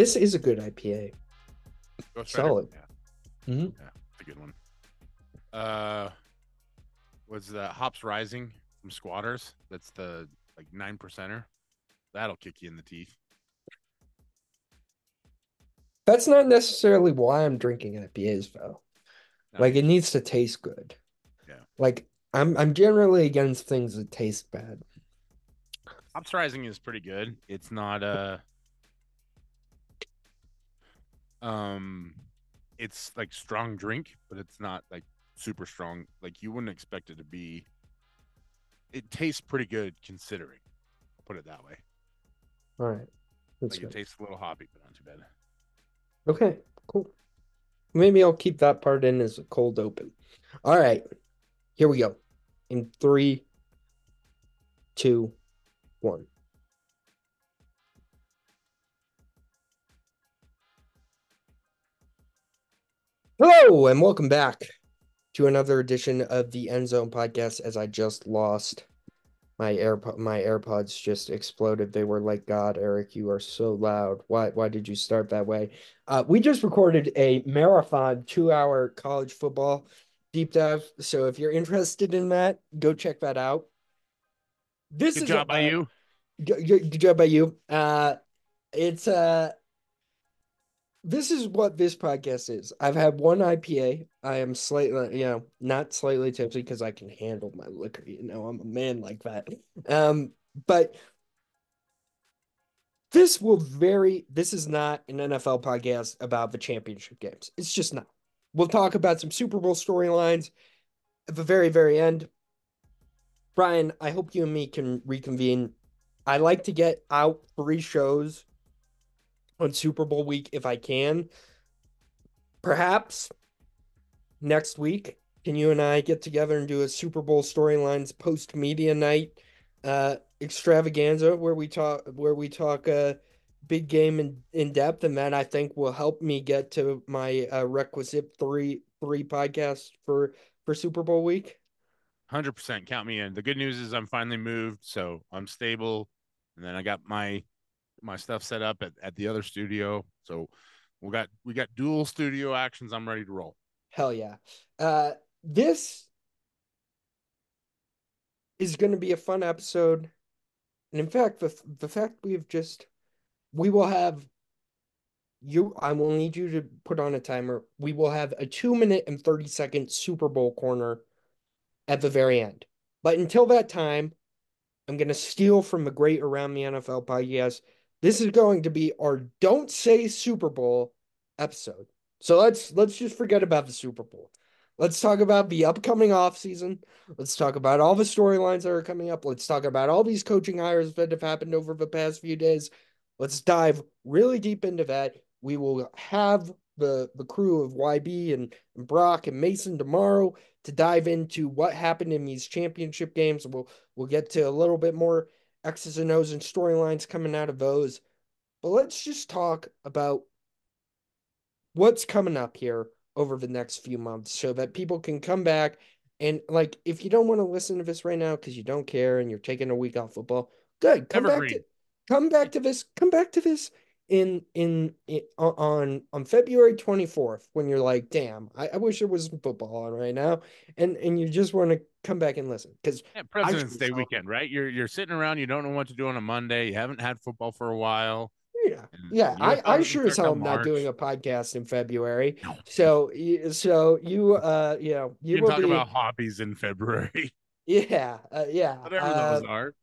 This is a good IPA. Ghost? Solid. Yeah, Mhm. yeah, it's a good one. Uh, was the Hops Rising from Squatters? That's the like nine percenter. That'll kick you in the teeth. That's not necessarily why I'm drinking IPAs though. No. Like it needs to taste good. Yeah. Like I'm I'm generally against things that taste bad. Hops Rising is pretty good. It's not a um it's like strong drink, but it's not like super strong. Like you wouldn't expect it to be it tastes pretty good considering. I'll put it that way. All right. That's Like it tastes a little hoppy, but not too bad. Okay, cool. Maybe I'll keep that part in as a cold open. All right. Here we go. In three, two, one. Hello, and welcome back to another edition of the End Zone podcast. As I just lost my AirPod, my AirPods just exploded. They were like, God, Eric, you are so loud. Why, why did you start that way? Uh, we just recorded a marathon two-hour college football deep dive. So if you're interested in that, go check that out. This Good is job a- by you. Good, good, good job by you. Uh, it's uh, this is what this podcast is. I've had one IPA. I am slightly, you know, not slightly tipsy because I can handle my liquor. You know, I'm a man like that. Um, but this will vary. This is not an NFL podcast about the championship games. It's just not. We'll talk about some Super Bowl storylines at the very, very end. Brian, I hope you and me can reconvene. I like to get out three shows on Super Bowl week if I can. Perhaps next week, can you and I get together and do a Super Bowl storylines post media night uh extravaganza where we talk where we talk uh big game in, in depth and that I think will help me get to my uh, requisite three three podcasts for for Super Bowl week. Hundred percent, count me in. The good news is I'm finally moved, so I'm stable, and then I got my my stuff set up at, at the other studio. So we got we got dual studio actions. I'm ready to roll. Hell yeah. Uh this is going to be a fun episode. And in fact, the the fact we've just we will have you I will need you to put on a timer. We will have a 2 minute and 30 second Super Bowl corner at the very end. But until that time, I'm going to steal from the great around the NFL podcast. This is going to be our don't say Super Bowl episode. So let's let's just forget about the Super Bowl. Let's talk about the upcoming offseason. Let's talk about all the storylines that are coming up. Let's talk about all these coaching hires that have happened over the past few days. Let's dive really deep into that. We will have the the crew of YB and, and Brock and Mason tomorrow to dive into what happened in these championship games. We'll we'll get to a little bit more X's and O's and storylines coming out of those. But let's just talk about what's coming up here over the next few months so that people can come back and like if you don't want to listen to this right now because you don't care and you're taking a week off football, good. Come back to come back to this. Come back to this in in, in on on February 24th when you're like, damn, I, I wish there was some football on right now. And and you just want to come back and listen. Because Yeah, President's Day weekend, right? You're you're sitting around, you don't know what to do on a Monday. You haven't had football for a while. yeah, yeah, I, I sure as hell am not doing a podcast in February. No. So so you uh you know you, You can will talk be about hobbies in February, yeah uh, yeah whatever uh, those are.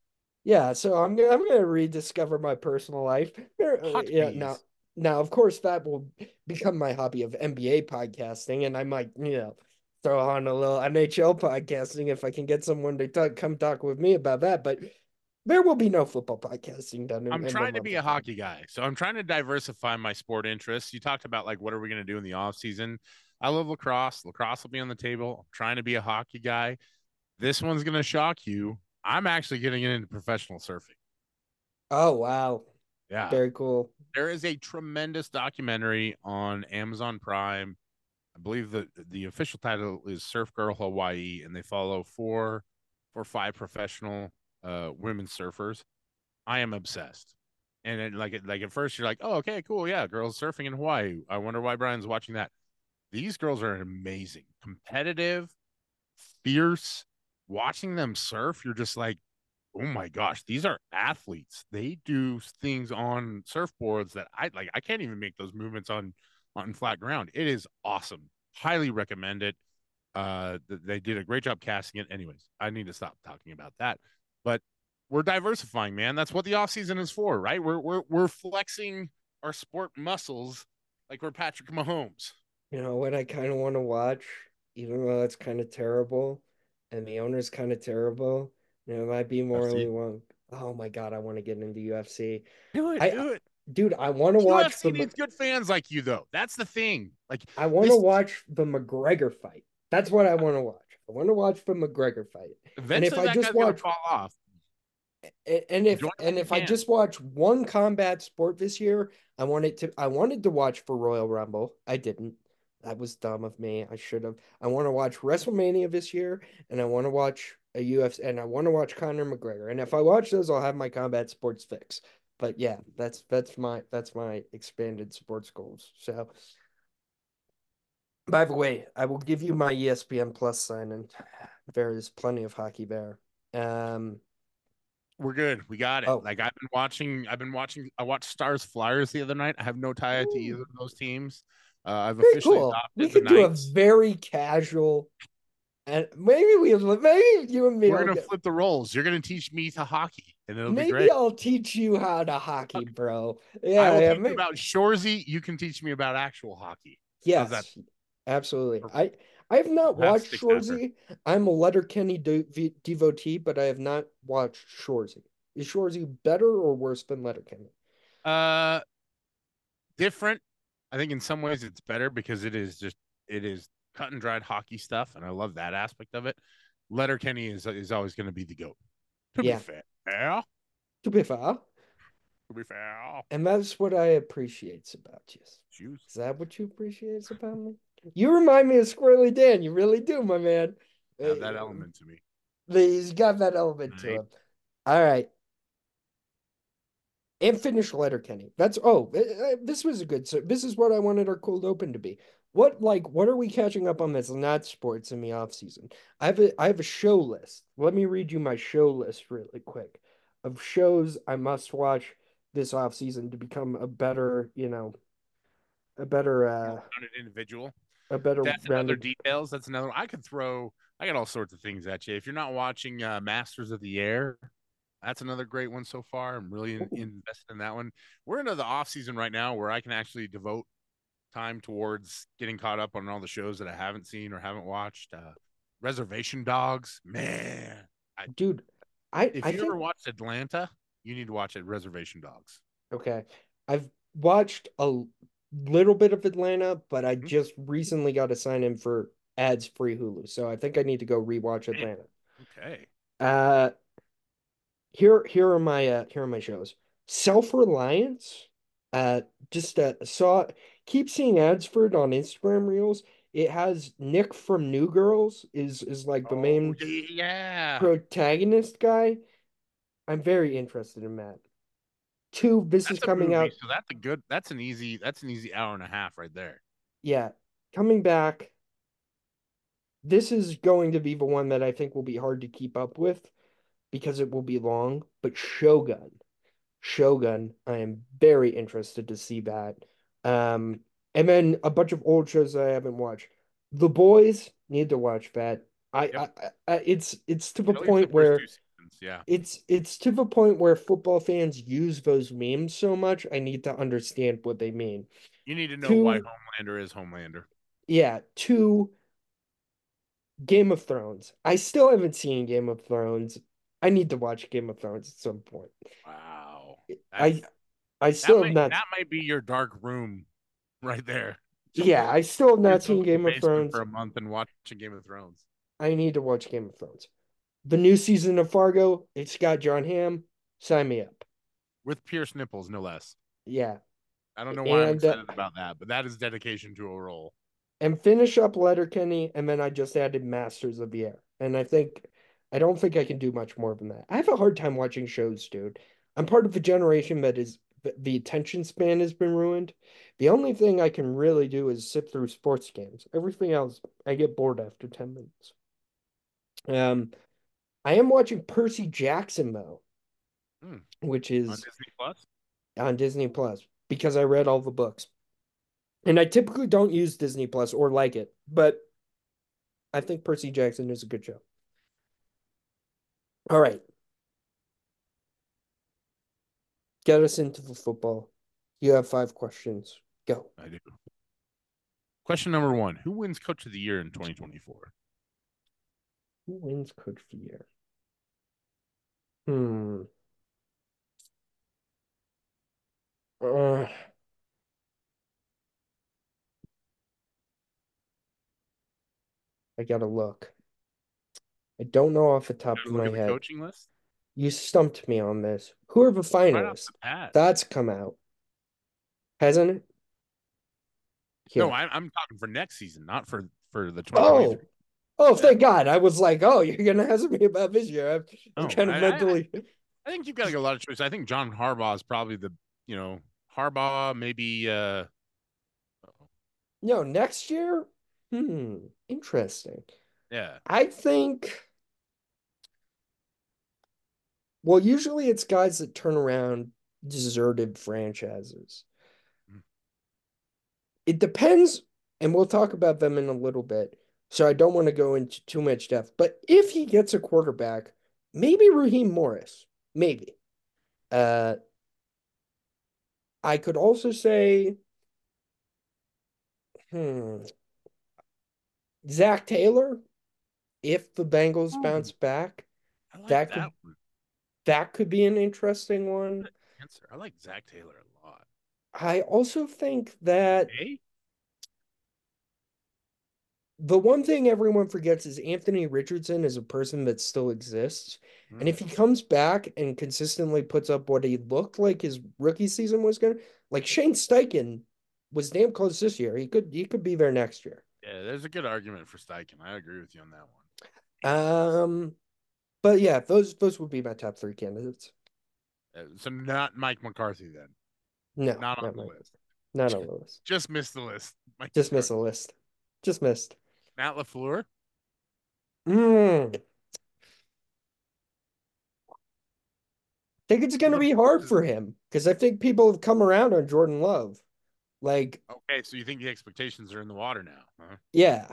Yeah, so I'm gonna I'm gonna rediscover my personal life. Uh, Hot yeah, now bees. now of course that will become my hobby of NBA podcasting, and I might you know throw on a little NHL podcasting if I can get someone to talk, come talk with me about that. But there will be no football podcasting done. In, I'm in trying to be a hockey guy. So I'm trying to diversify my sport interests. You talked about like what are we going to do in the off season? I love lacrosse. Lacrosse will be on the table. I'm trying to be a hockey guy. This one's going to shock you. I'm actually getting into professional surfing. Oh wow, Yeah. very cool. There is a tremendous documentary on Amazon Prime. I believe the the official title is Surf Girl Hawaii, and they follow four or five professional uh, women surfers. I am obsessed. And then like like at first you're like, oh okay, cool, yeah, girls surfing in Hawaii. I wonder why Brian's watching that. These girls are amazing, competitive, fierce. Watching them surf, you're just like, oh my gosh, these are athletes. They do things on surfboards that I like. I can't even make those movements on on flat ground. It is awesome. Highly recommend it. Uh, they did a great job casting it. Anyways, I need to stop talking about that. But we're diversifying, man. That's what the off season is for, right? We're we're we're flexing our sport muscles like we're Patrick Mahomes. You know what I kind of want to watch, even though it's kind of terrible, and the owner's kind of terrible. You know, it might be morally wrong. Oh my god, I want to get into UFC. Do it, I, do it, dude. I want to watch. UFC the, needs good fans like you, though. That's the thing. Like, I want to this... watch the McGregor fight. That's what I want to watch. I want to watch the McGregor fight. Eventually, and if I just watch fall off, and if and if I just watch one combat sport this year, I wanted to I wanted to watch for Royal Rumble. I didn't. That was dumb of me. I should have. I want to watch WrestleMania this year, and I want to watch a UFC, and I want to watch Conor McGregor. And if I watch those, I'll have my combat sports fix. But yeah, that's that's my that's my expanded sports goals. So, by the way, I will give you my ESPN Plus sign, and there is plenty of hockey there. Um, we're good. We got it. Oh. Like I've been watching. I've been watching. I watched Stars Flyers the other night. I have no tie Ooh. to either of those teams. Uh, I've very officially cool. adopted we could do a very casual, and maybe we maybe you and me. We're gonna get... flip the roles. You're gonna teach me to hockey, and it'll maybe be great. I'll teach you how to hockey, bro. Yeah, I will yeah, teach maybe... about Shoresy. You can teach me about actual hockey. Yes, absolutely. I I have not watched Shoresy. I'm a Letterkenny de- devotee, but I have not watched Shoresy. Is Shoresy better or worse than Letterkenny? Uh, different. I think in some ways it's better because it is just it is cut and dried hockey stuff, and I love that aspect of it. Letterkenny is is always going to be the goat. To yeah. be fair. To be fair. To be fair. And that's what I appreciate about you. Is that what you appreciate about me? You remind me of Squirrely Dan. You really do, my man. Have that element to me. He's got that element right. to him. All right. And finish Letterkenny. That's oh, eh, eh, this was a good. So this is what I wanted our cold open to be. What like what are we catching up on that's not sports in the off season? I have a I have a show list. Let me read you my show list really quick of shows I must watch this off season to become a better, you know, a better uh an individual a better that's another details. That's another. I could throw. I got all sorts of things at you. If you're not watching uh, Masters of the Air, that's another great one so far. I'm really in, invested in that one. We're into the off season right now, where I can actually devote time towards getting caught up on all the shows that I haven't seen or haven't watched. Uh, Reservation Dogs, man, I, dude. I if I you think... ever watched Atlanta, you need to watch it. Reservation Dogs. Okay, I've watched a little bit of Atlanta, but I mm-hmm. just recently got a sign in for ads free Hulu, so I think I need to go rewatch Atlanta. Okay. Uh, here here are my uh here are my shows. Self Reliance. Uh, just uh saw keep seeing ads for it on Instagram Reels. It has Nick from New Girls is is like the oh, main yeah protagonist guy. I'm very interested in that. Two, this that's is coming movie, out. So that's a good. That's an easy. That's an easy hour and a half right there. Yeah, coming back. This is going to be the one that I think will be hard to keep up with because it will be long. But Shogun, Shogun, I am very interested to see that. Um, and then a bunch of old shows that I haven't watched. The Boys need to watch that. I, yep. I, I it's it's to the point where yeah. It's it's to the point where football fans use those memes so much. I need to understand what they mean. You need to know two, why Homelander is Homelander. Yeah, two Game of Thrones. I still haven't seen Game of Thrones. I need to watch Game of Thrones at some point. Wow. That's, I I still might, not that might be your dark room right there. Yeah, I still have not seen Game of Thrones for a month and watching Game of Thrones. I need to watch Game of Thrones the new season of Fargo. It's got Jon Hamm. Sign me up. With Pierce nipples, no less. Yeah. I don't know why and, I'm excited uh, about that, but that is dedication to a role. And finish up Letterkenny, and then I just added Masters of the Air. And I think I don't think I can do much more than that. I have a hard time watching shows, dude. I'm part of a generation that is the attention span has been ruined. The only thing I can really do is sit through sports games. Everything else, I get bored after 10 minutes. Um, I am watching Percy Jackson though, Hmm. which on is Disney Plus. on Disney Plus because I read all the books. And I typically don't use Disney Plus or like it, but I think Percy Jackson is a good show. All right. Get us into the football. You have five questions. Go. I do. Question number one: Who wins Coach of the Year in 2024? Who wins Coach of the Year? Hmm. Uh, I gotta look. I don't know off the top of my head. coaching list. You stumped me on this. Who are the Right finalists? the. That's come out. Hasn't it? No, Yeah. I, I'm talking for next season, not for for the Oh, 2023. oh, Oh, thank God. I was like, oh, you're gonna ask me about this year. I'm, I'm kind of I- I- mentally. I think you've got to get a lot of choice. I think John Harbaugh is probably the you know Harbaugh maybe uh No, next year? Hmm, interesting. yeah I think. Well, usually it's guys that turn around deserted franchises. Mm. It depends, and we'll talk about them in a little bit. So I don't want to go into too much depth. But if he gets a quarterback, maybe Raheem Morris, maybe. Uh, I could also say, hmm, Zac Taylor, if the Bengals Oh. bounce back, like That that, could- one. That could be an interesting one. answer. I like Zac Taylor a lot. I also think that Hey, the one thing everyone forgets is Anthony Richardson is a person that still exists. And if he comes back and consistently puts up what he looked like his rookie season was gonna, like Shane Steichen was damn close this year. He could he could be there next year. yeah, there's a good argument for Steichen. I agree with you on that one. Um, but yeah, those those would be my top three candidates. Uh, so not Mike McCarthy then. No, Not on the list. Not on the list. Just missed the list. Mike Just missed a list. Just missed. Matt Lafleur. Mm. I think it's going to be hard for him because I think people have come around on Jordan Love. Like, Okay, so you think the expectations are in the water now? Huh? yeah,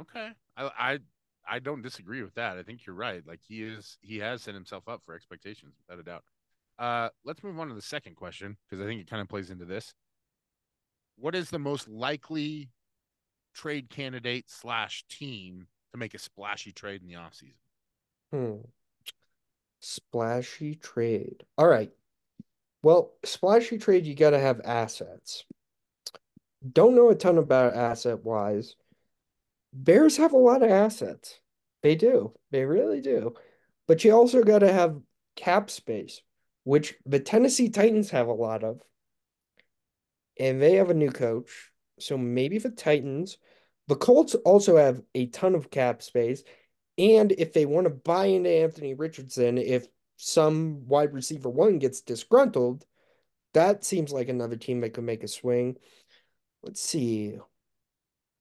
Okay, I, I I don't disagree with that. I think you're right. Like he is, he has set himself up for expectations without a doubt. Uh, let's move on to the second question because I think it kind of plays into this. What is the most likely trade candidate slash team to make a splashy trade in the offseason? Hmm. Splashy trade. All right. Well, splashy trade, you got to have assets. Don't know a ton about asset wise. Bears have a lot of assets. They do. They really do. But you also got to have cap space, which the Tennessee Titans have a lot of. And they have a new coach. So maybe the Titans. The Colts also have a ton of cap space. And if they want to buy into Anthony Richardson, if some wide receiver one gets disgruntled, that seems like another team that could make a swing. Let's see.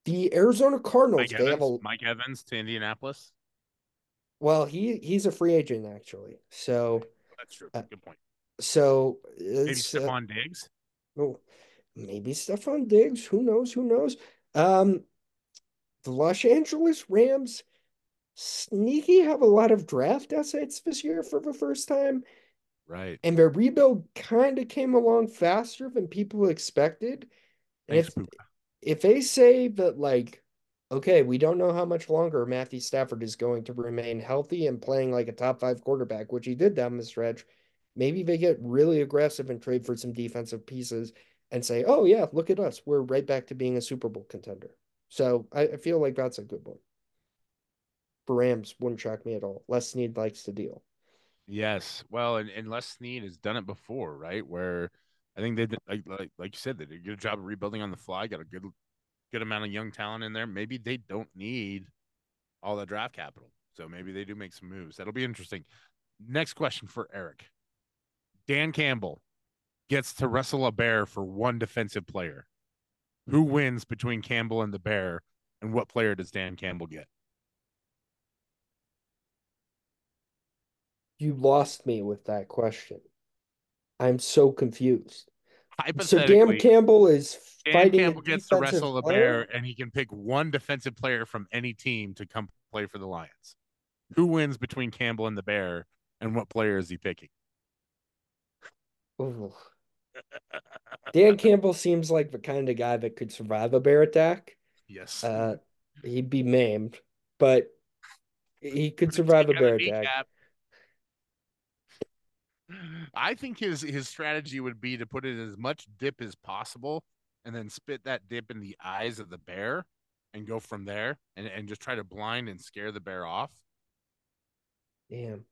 The Arizona Cardinals, Mike they have Evans, a Mike Evans to Indianapolis. well, he he's a free agent actually. So That's true. Uh, Good point. so Maybe it's uh, Stefon Diggs. oh, maybe Stefon Diggs. Who knows? Who knows? Um, the Los Angeles Rams sneaky have a lot of draft assets this year for the first time. Right. And their rebuild kind of came along faster than people expected. And Thanks, if Puka. If they say that like, okay, we don't know how much longer Matthew Stafford is going to remain healthy and playing like a top five quarterback, which he did down the stretch, maybe they get really aggressive and trade for some defensive pieces and say, oh yeah, look at us. We're right back to being a Super Bowl contender. So I, I feel like that's a good one. For Rams wouldn't shock me at all. Les Snead likes to deal. Yes. Well, and, and Les Snead has done it before, right? Where I think they did, like, like like you said, they did a good job of rebuilding on the fly. Got a good good amount of young talent in there. Maybe they don't need all that draft capital, so maybe they do make some moves. That'll be interesting. Next question for Eric. Dan Campbell gets to wrestle a bear for one defensive player. Who mm-hmm. wins between Campbell and the bear, and what player does Dan Campbell get? You lost me with that question. I'm so confused. So Dan Campbell is Dan fighting Campbell gets to wrestle a player? bear, and he can pick one defensive player from any team to come play for the Lions. Who wins between Campbell and the bear, and what player is he picking? Ooh. Dan Campbell seems like the kind of guy that could survive a bear attack. Yes. Uh, he'd be maimed, but he could survive a bear attack. I think his his strategy would be to put in as much dip as possible and then spit that dip in the eyes of the bear and go from there and, and just try to blind and scare the bear off. Damn.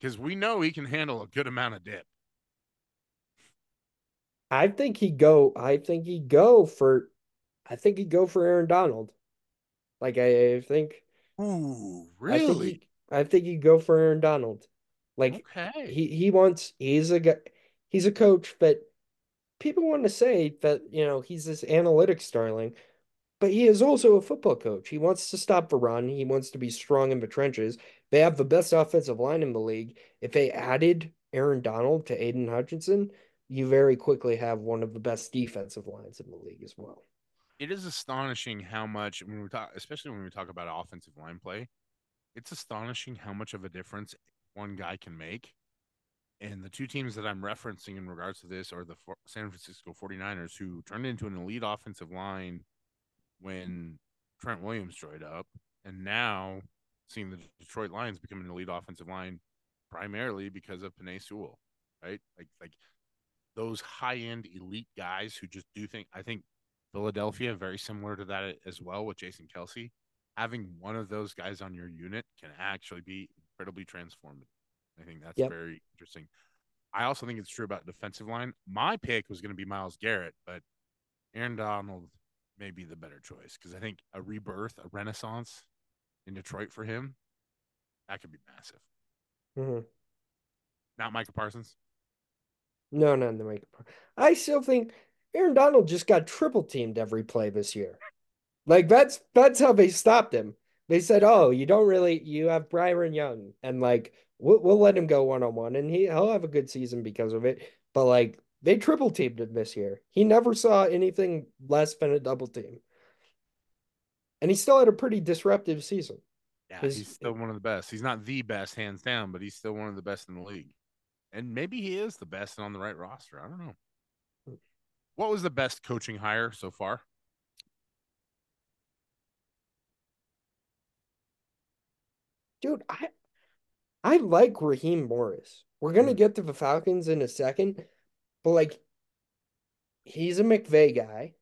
Because we know he can handle a good amount of dip. I think he'd go. I think he'd go for. I think he'd go for Aaron Donald. Like I, I think. Ooh, I think really? he, I think he'd go for Aaron Donald. Like Okay. he he wants. He's a guy. He's a coach, but people want to say that you know he's this analytics darling, but he is also a football coach. He wants to stop the run. He wants to be strong in the trenches. They have the best offensive line in the league. If they added Aaron Donald to Aiden Hutchinson, you very quickly have one of the best defensive lines in the league as well. it is astonishing how much when we talk, especially when we talk about offensive line play, it's astonishing how much of a difference one guy can make. And the two teams that I'm referencing in regards to this are the San Francisco 49ers, who turned into an elite offensive line when Trent Williams joined up, and now seeing the Detroit Lions become an elite offensive line primarily because of Penei Sewell, right? Like, like those high end elite guys who just do think. I think Philadelphia, very similar to that as well with Jason Kelce. Having one of those guys on your unit can actually be incredibly transformative. I think that's Yep. very interesting. I also think it's true about defensive line. My pick was going to be Myles Garrett, but Aaron Donald may be the better choice because I think a rebirth, a renaissance in Detroit for him, that could be massive. Mhm. Not Micah Parsons. No, not the make. I still think Aaron Donald just got triple teamed every play this year. Like that's that's how they stopped him. They said, "Oh, you don't really you have Byron Young, and like we'll we'll let him go one on one, and he he'll have a good season because of it." But like they triple teamed him this year. He never saw anything less than a double team, and he still had a pretty disruptive season. Yeah, His- he's still one of the best. He's not the best, hands down, but he's still one of the best in the league. And maybe he is the best and on the right roster. I don't know. What was the best coaching hire so far? Dude, I I like Raheem Morris. We're gonna Mhm. get to the Falcons in a second, but like he's a McVay guy.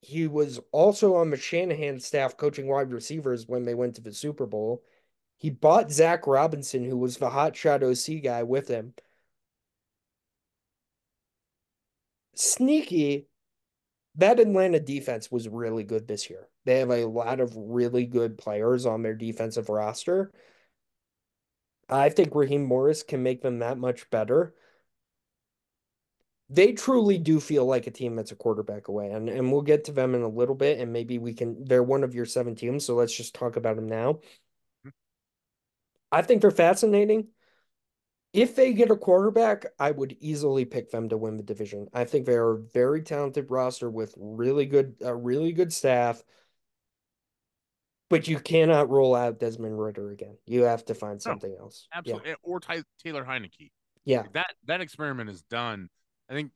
He was also on the Shanahan staff coaching wide receivers when they went to the Super Bowl. He bought Zac Robinson, who was the hot shot OC guy, with him. Sneaky, that Atlanta defense was really good this year. They have a lot of really good players on their defensive roster. I think Raheem Morris can make them that much better. They truly do feel like a team that's a quarterback away, and, and we'll get to them in a little bit, and maybe we can. They're one of your seven teams, so let's just talk about them now. I think they're fascinating. If they get a quarterback, I would easily pick them to win the division. I think they're a very talented roster with really good, a really good staff. But you cannot roll out Desmond Ridder again. You have to find something else. Yeah. Absolutely. Or Ty- Taylor Heinicke. Yeah. Like, that that experiment is done. I think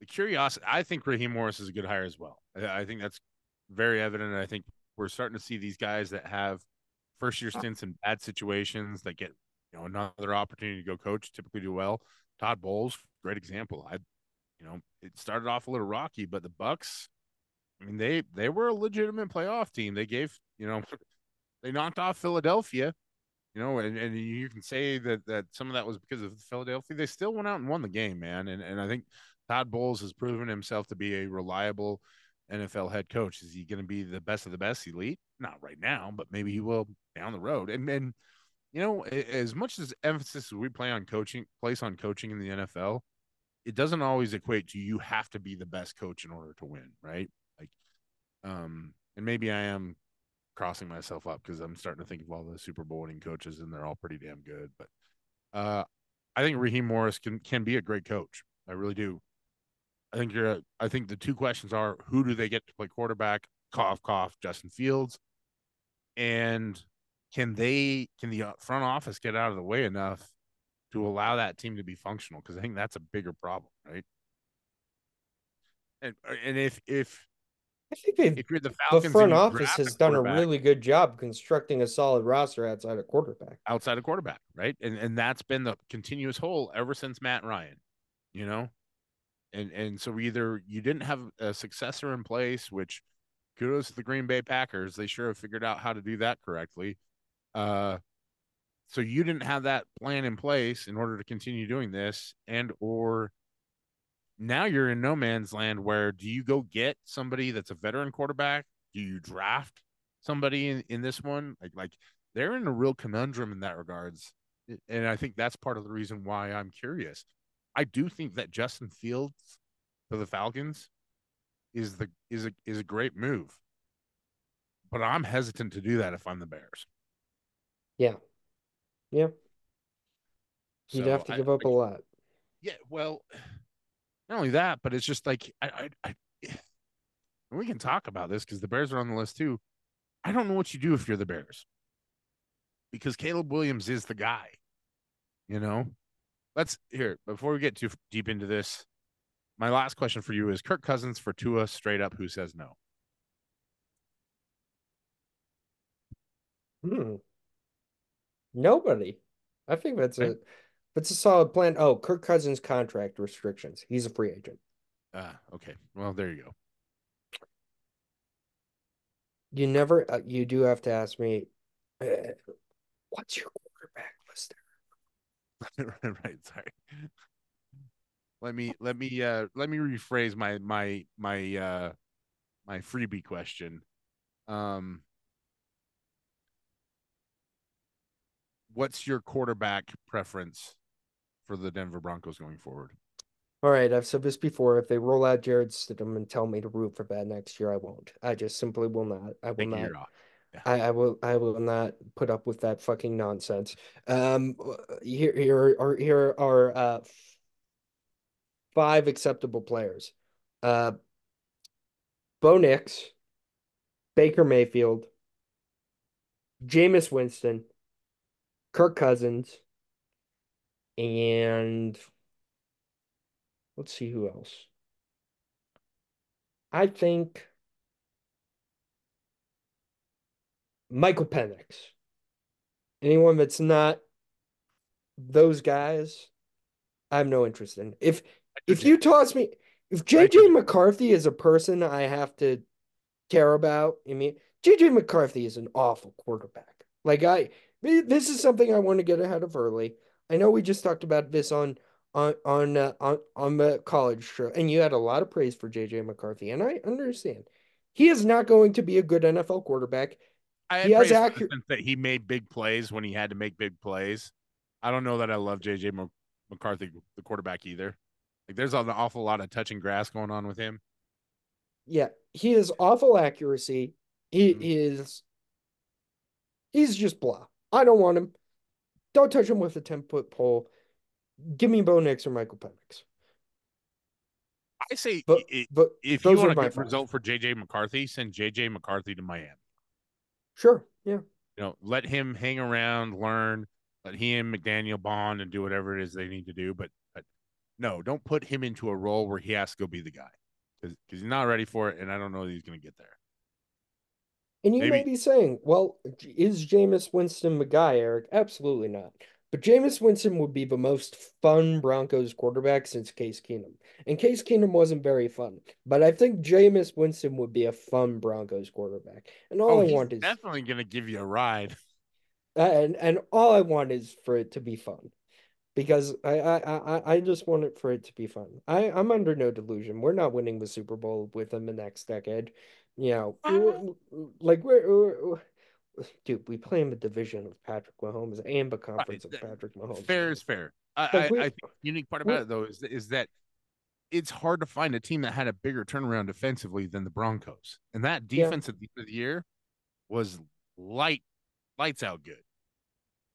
the curiosity. I think Raheem Morris is a good hire as well. I, I think that's very evident. I think we're starting to see these guys that have first year stints in bad situations that get you know another opportunity to go coach. Typically do well. Todd Bowles, great example. I, you know, it started off a little rocky, but the Bucs. I mean, they they were a legitimate playoff team. They gave you know, they knocked off Philadelphia you know, and, and you can say that that some of that was because of Philadelphia. They still went out and won the game, man. And and I think Todd Bowles has proven himself to be a reliable NFL head coach. Is he going to be the best of the best elite? Not right now, but maybe he will down the road. And and you know, as much as emphasis we play on coaching, place on coaching in the NFL, it doesn't always equate to you have to be the best coach in order to win, right? Um, and maybe I am crossing myself up because I'm starting to think of all the Super Bowl winning coaches and they're all pretty damn good. But uh, I think Raheem Morris can can be a great coach. I really do. I think you're. I think the two questions are who do they get to play quarterback? Cough, cough. Justin Fields, and can they? Can the front office get out of the way enough to allow that team to be functional? Because I think that's a bigger problem, right? And and if if I think they've, if you're the Falcons, the front office has done a really good job constructing a solid roster outside of quarterback. Outside of quarterback, right? And and that's been the continuous hole ever since Matt Ryan, you know? And and so either you didn't have a successor in place, which kudos to the Green Bay Packers. They sure have figured out how to do that correctly. Uh so you didn't have that plan in place in order to continue doing this and or now you're in no man's land where do you go get somebody that's a veteran quarterback? Do you draft somebody in, in this one? Like like they're in a real conundrum in that regards. And I think that's part of the reason why I'm curious. I do think that Justin Fields for the Falcons is the is a is a great move. But I'm hesitant to do that if I'm the Bears. Yeah. Yeah. You'd so have to give I, up a lot. Yeah, well, not only that, but it's just like I, I, I we can talk about this because the Bears are on the list too. I don't know what you do if you're the Bears because Caleb Williams is the guy. You know, let's here before we get too deep into this. My last question for you is Kirk Cousins for Tua straight up. Who says no? Hmm. Nobody. I think that's a it's a solid plan. Oh, Kirk Cousins contract restrictions. He's a free agent. Ah, okay. Well, there you go. You never. Uh, you do have to ask me. Uh, what's your quarterback list? right. Sorry. Let me let me uh let me rephrase my my my uh my freebie question. Um what's your quarterback preference for the Denver Broncos going forward? All right, I've said this before. If they roll out Jarrett Stidham and tell me to root for that next year, I won't. I just simply will not. I will Take not. Yeah. I, I will. I will not put up with that fucking nonsense. Um, here, here are here are uh five acceptable players. Uh, Bo Nix, Baker Mayfield, Jameis Winston, Kirk Cousins, and let's see who else. I think Michael Penix. Anyone that's not those guys, I have no interest in. If if you toss me, if JJ McCarthy is a person I have to care about, I mean, JJ McCarthy is an awful quarterback. Like I, this is something I want to get ahead of early. I know we just talked about this on on on uh, on on the college show, and you had a lot of praise for JJ McCarthy, and I understand he is not going to be a good NFL quarterback. I he has accurate that he made big plays when he had to make big plays. I don't know that I love JJ McCarthy, the quarterback, either. Like, there's an awful lot of touching grass going on with him. Yeah, he has awful accuracy. He mm-hmm. is. He's just blah. I don't want him. Don't touch him with a 10 foot pole. Give me Bo Nix or Michael Penix. I say, but, it, but if you want a good result for JJ McCarthy, send JJ McCarthy to Miami. Sure. Yeah. You know, let him hang around, learn, let him McDaniel bond and do whatever it is they need to do. But, but no, don't put him into a role where he has to go be the guy because he's not ready for it. And I don't know that he's going to get there. And you Maybe. may be saying, well, is Jameis Winston the guy, Eric? Absolutely not. But Jameis Winston would be the most fun Broncos quarterback since Case Keenum. And Case Keenum wasn't very fun. But I think Jameis Winston would be a fun Broncos quarterback. And all oh, I want is definitely gonna give you a ride. And and all I want is for it to be fun. Because I I I, I just want it for it to be fun. I, I'm under no delusion. We're not winning the Super Bowl within the next decade. You know, uh-huh. like we're dude, we play in the division of Patrick Mahomes and the conference Right. of Patrick Mahomes. Fair is fair. I, Like, I, I think unique part about it though is is that it's hard to find a team that had a bigger turnaround defensively than the Broncos, and that Yeah. defense at the end of the year was light, lights out good.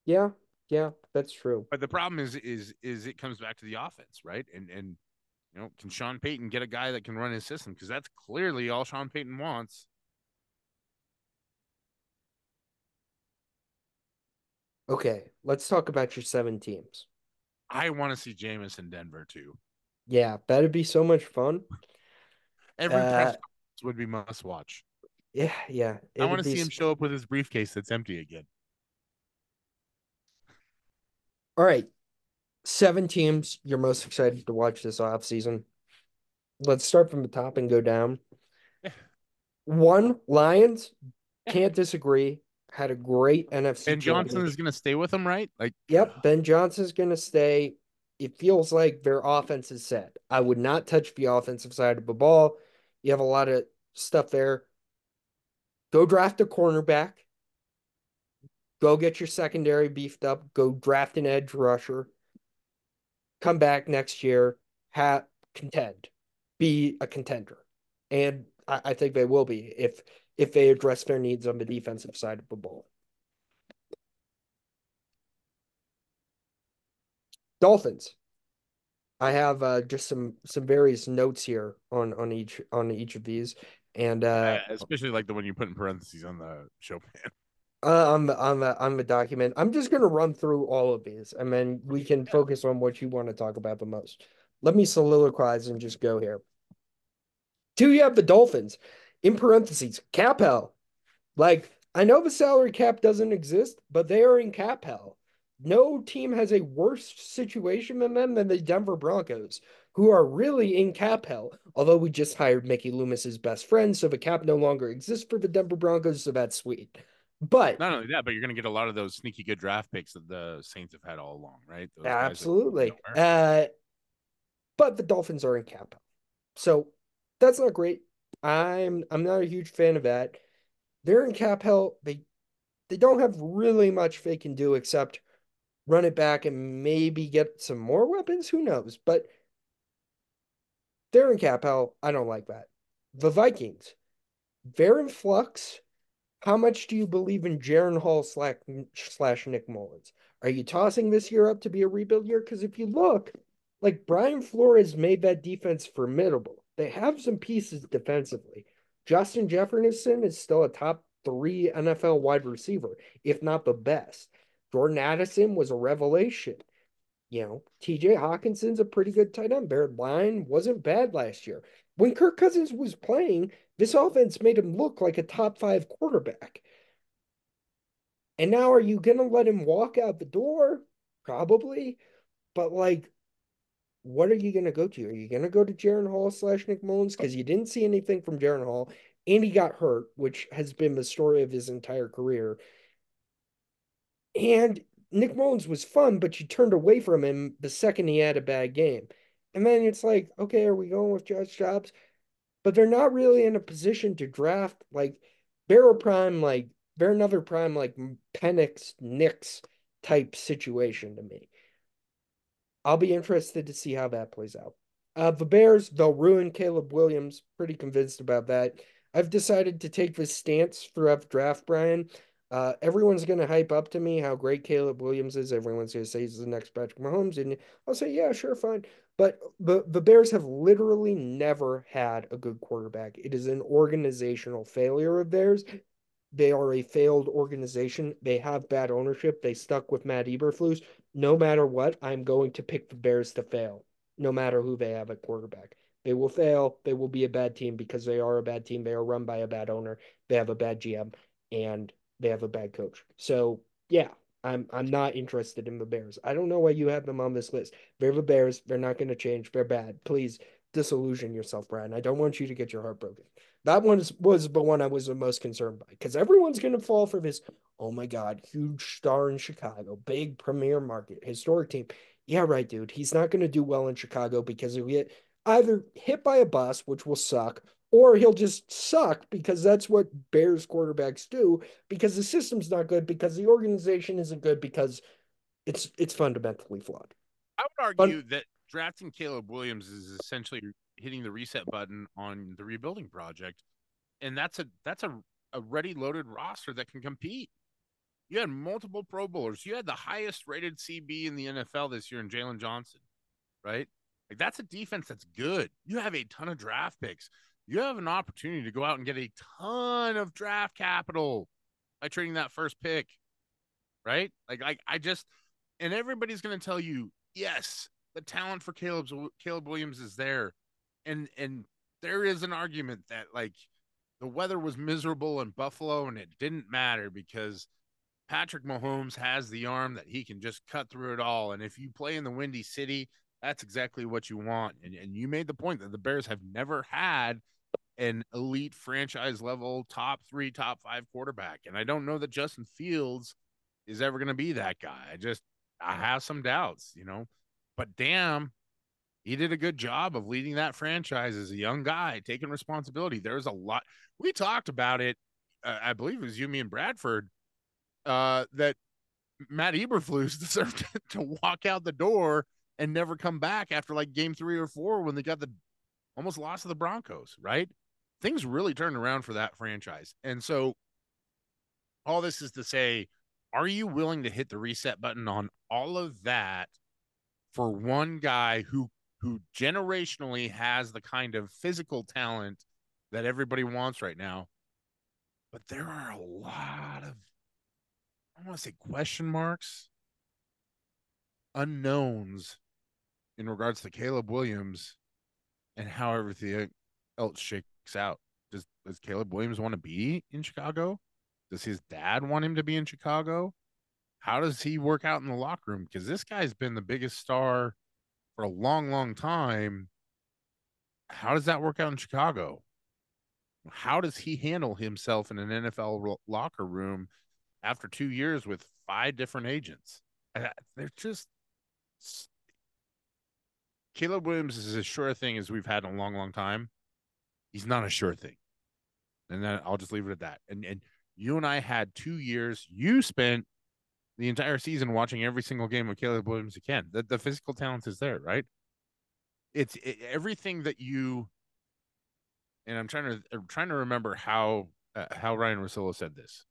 Yeah, yeah, that's true. But the problem is, is, is it comes back to the offense, right? And and you know, can Sean Payton get a guy that can run his system? Because that's clearly all Sean Payton wants. Okay, let's talk about your seven teams. I want to see Jameis in Denver too. Yeah, that'd be so much fun. Every Uh, press would be must watch. Yeah, yeah. I want to see him show up with his briefcase that's empty again. All right. Seven teams you're most excited to watch this offseason. Let's start from the top and go down. One, Lions. Can't disagree. Had a great NFC. And Johnson is going to stay with him, right? Like, Yep, Ben Johnson's going to stay. It feels like their offense is set. I would not touch the offensive side of the ball. You have a lot of stuff there. Go draft a cornerback. Go get your secondary beefed up. Go draft an edge rusher. Come back next year. Have contend. Be a contender. And I, I think they will be if if they address their needs on the defensive side of the ball. Dolphins. I have uh, just some some various notes here on on each on each of these, and uh, uh, especially like the one you put in parentheses on the show plan. Uh, on the on the on the document, I'm just gonna run through all of these, and then we can focus on what you want to talk about the most. Let me soliloquize and just go here. Do you have the Dolphins in parentheses cap hell? Like I know the salary cap doesn't exist, but they are in cap hell. No team has a worse situation than them than the Denver Broncos, who are really in cap hell. Although we just hired Mickey Loomis's best friend, so the cap no longer exists for the Denver Broncos, so that's sweet. But Not only that, but you're going to get a lot of those sneaky good draft picks that the Saints have had all along, right? Those guys that come absolutely, uh, but the Dolphins are in cap so that's not great. I'm I'm not a huge fan of that. They're in cap hell. They they don't have really much they can do except run it back and maybe get some more weapons. Who knows? But they're in cap hell. I don't like that. The Vikings, they're in flux. How much do you believe in Jaren Hall slash, slash Nick Mullens? Are you tossing this year up to be a rebuild year? Because if you look, like Brian Flores made that defense formidable. They have some pieces defensively. Justin Jefferson is still a top three NFL wide receiver, if not the best. Jordan Addison was a revelation. You know, TJ Hockenson's a pretty good tight end. Their line wasn't bad last year. When Kirk Cousins was playing, this offense made him look like a top five quarterback. And now are you going to let him walk out the door? Probably. But like, what are you going to go to? Are you going to go to Jaren Hall slash Nick Mullens? Because you didn't see anything from Jaren Hall and he got hurt, which has been the story of his entire career. And Nick Mullins was fun, but you turned away from him the second he had a bad game. And then it's like, okay, are we going with Josh Dobbs? But they're not really in a position to draft. Like, a prime, like, they're another prime, like, Penix, Nix type situation to me. I'll be interested to see how that plays out. Uh, the Bears, they'll ruin Caleb Williams. Pretty convinced about that. I've decided to take this stance throughout draft, Brian. Uh, everyone's going to hype up to me how great Caleb Williams is. Everyone's going to say he's the next Patrick Mahomes. And I'll say, yeah, sure, fine. But the, the Bears have literally never had a good quarterback. It is an organizational failure of theirs. They are a failed organization. They have bad ownership. They stuck with Matt Eberflus. No matter what, I'm going to pick the Bears to fail, no matter who they have at quarterback. They will fail. They will be a bad team because they are a bad team. They are run by a bad owner. They have a bad GM and they have a bad coach. So yeah, I'm I'm not interested in the Bears. I don't know why you have them on this list. They're the Bears. They're not going to change. They're bad. Please disillusion yourself, Brian. I don't want you to get your heart broken. That one was the one I was the most concerned by because everyone's going to fall for this. Oh my God, huge star in Chicago, big premier market, historic team. Yeah, right, dude. He's not going to do well in Chicago because he'll get either hit by a bus, which will suck, or he'll just suck because that's what Bears quarterbacks do because the system's not good because the organization isn't good because it's it's fundamentally flawed. I would argue but, that drafting Caleb Williams is essentially hitting the reset button on the rebuilding project, and that's a that's a, a ready loaded roster that can compete. You had multiple Pro Bowlers. You had the highest rated CB in the NFL this year in Jaylon Johnson, right? Like that's a defense that's good. You have a ton of draft picks. You have an opportunity to go out and get a ton of draft capital by trading that first pick, right? Like, like I just, and everybody's going to tell you, yes, the talent for Caleb's Caleb Williams is there, and and there is an argument that like the weather was miserable in Buffalo and it didn't matter because Patrick Mahomes has the arm that he can just cut through it all. And if you play in the Windy City, that's exactly what you want. And, and you made the point that the Bears have never had an elite franchise level top three, top five quarterback. And I don't know that Justin Fields is ever going to be that guy. I just, I have some doubts, you know, but damn, he did a good job of leading that franchise as a young guy, taking responsibility. There's a lot. We talked about it. Uh, I believe it was you, me, and Bradford. Uh, that Matt Eberflus deserved to walk out the door and never come back after like game three or four when they got the almost lost to the Broncos. Right? Things really turned around for that franchise, and so all this is to say, are you willing to hit the reset button on all of that for one guy who who generationally has the kind of physical talent that everybody wants right now. But there are a lot of, I want to say question marks, unknowns in regards to Caleb Williams and how everything else shakes out. Does, does Caleb Williams want to be in Chicago? Does his dad want him to be in Chicago? How does he work out in the locker room? Because this guy's been the biggest star for a long, long time. How does that work out in Chicago? How does he handle himself in an NFL locker room after two years with five different agents? They're just Caleb Williams is as sure a thing as we've had in a long, long time. He's not a sure thing. And then I'll just leave it at that. And and you and I had two years. You spent the entire season watching every single game of Caleb Williams you can. The, the physical talent is there, right? It's it, everything that you and I'm trying to I'm trying to remember how uh, how Ryan Russillo said this.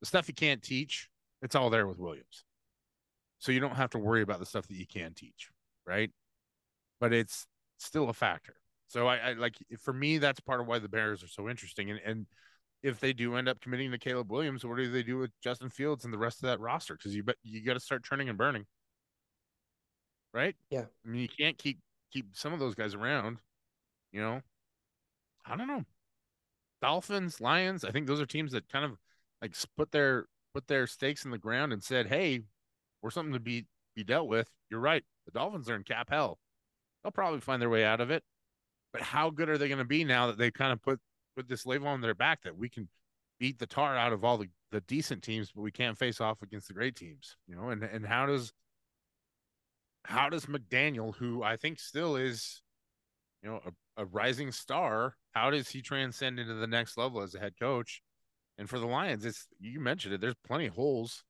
The stuff you can't teach, it's all there with Williams. So you don't have to worry about the stuff that you can teach, right? But it's still a factor. So I, I like for me, that's part of why the Bears are so interesting. And and if they do end up committing to Caleb Williams, what do they do with Justin Fields and the rest of that roster? Because you bet you got to start turning and burning, right? Yeah. I mean, you can't keep keep some of those guys around. You know, I don't know. Dolphins, Lions. I think those are teams that kind of like put their put their stakes in the ground and said, "Hey, we're something to be be dealt with." You're right. The Dolphins are in cap hell. They'll probably find their way out of it. But how good are they going to be now that they kind of put put this label on their back that we can beat the tar out of all the, the decent teams, but we can't face off against the great teams, you know? And and how does how does McDaniel, who I think still is, you know, a, a rising star, how does he transcend into the next level as a head coach? And for the Lions, it's you mentioned it. There's plenty of holes.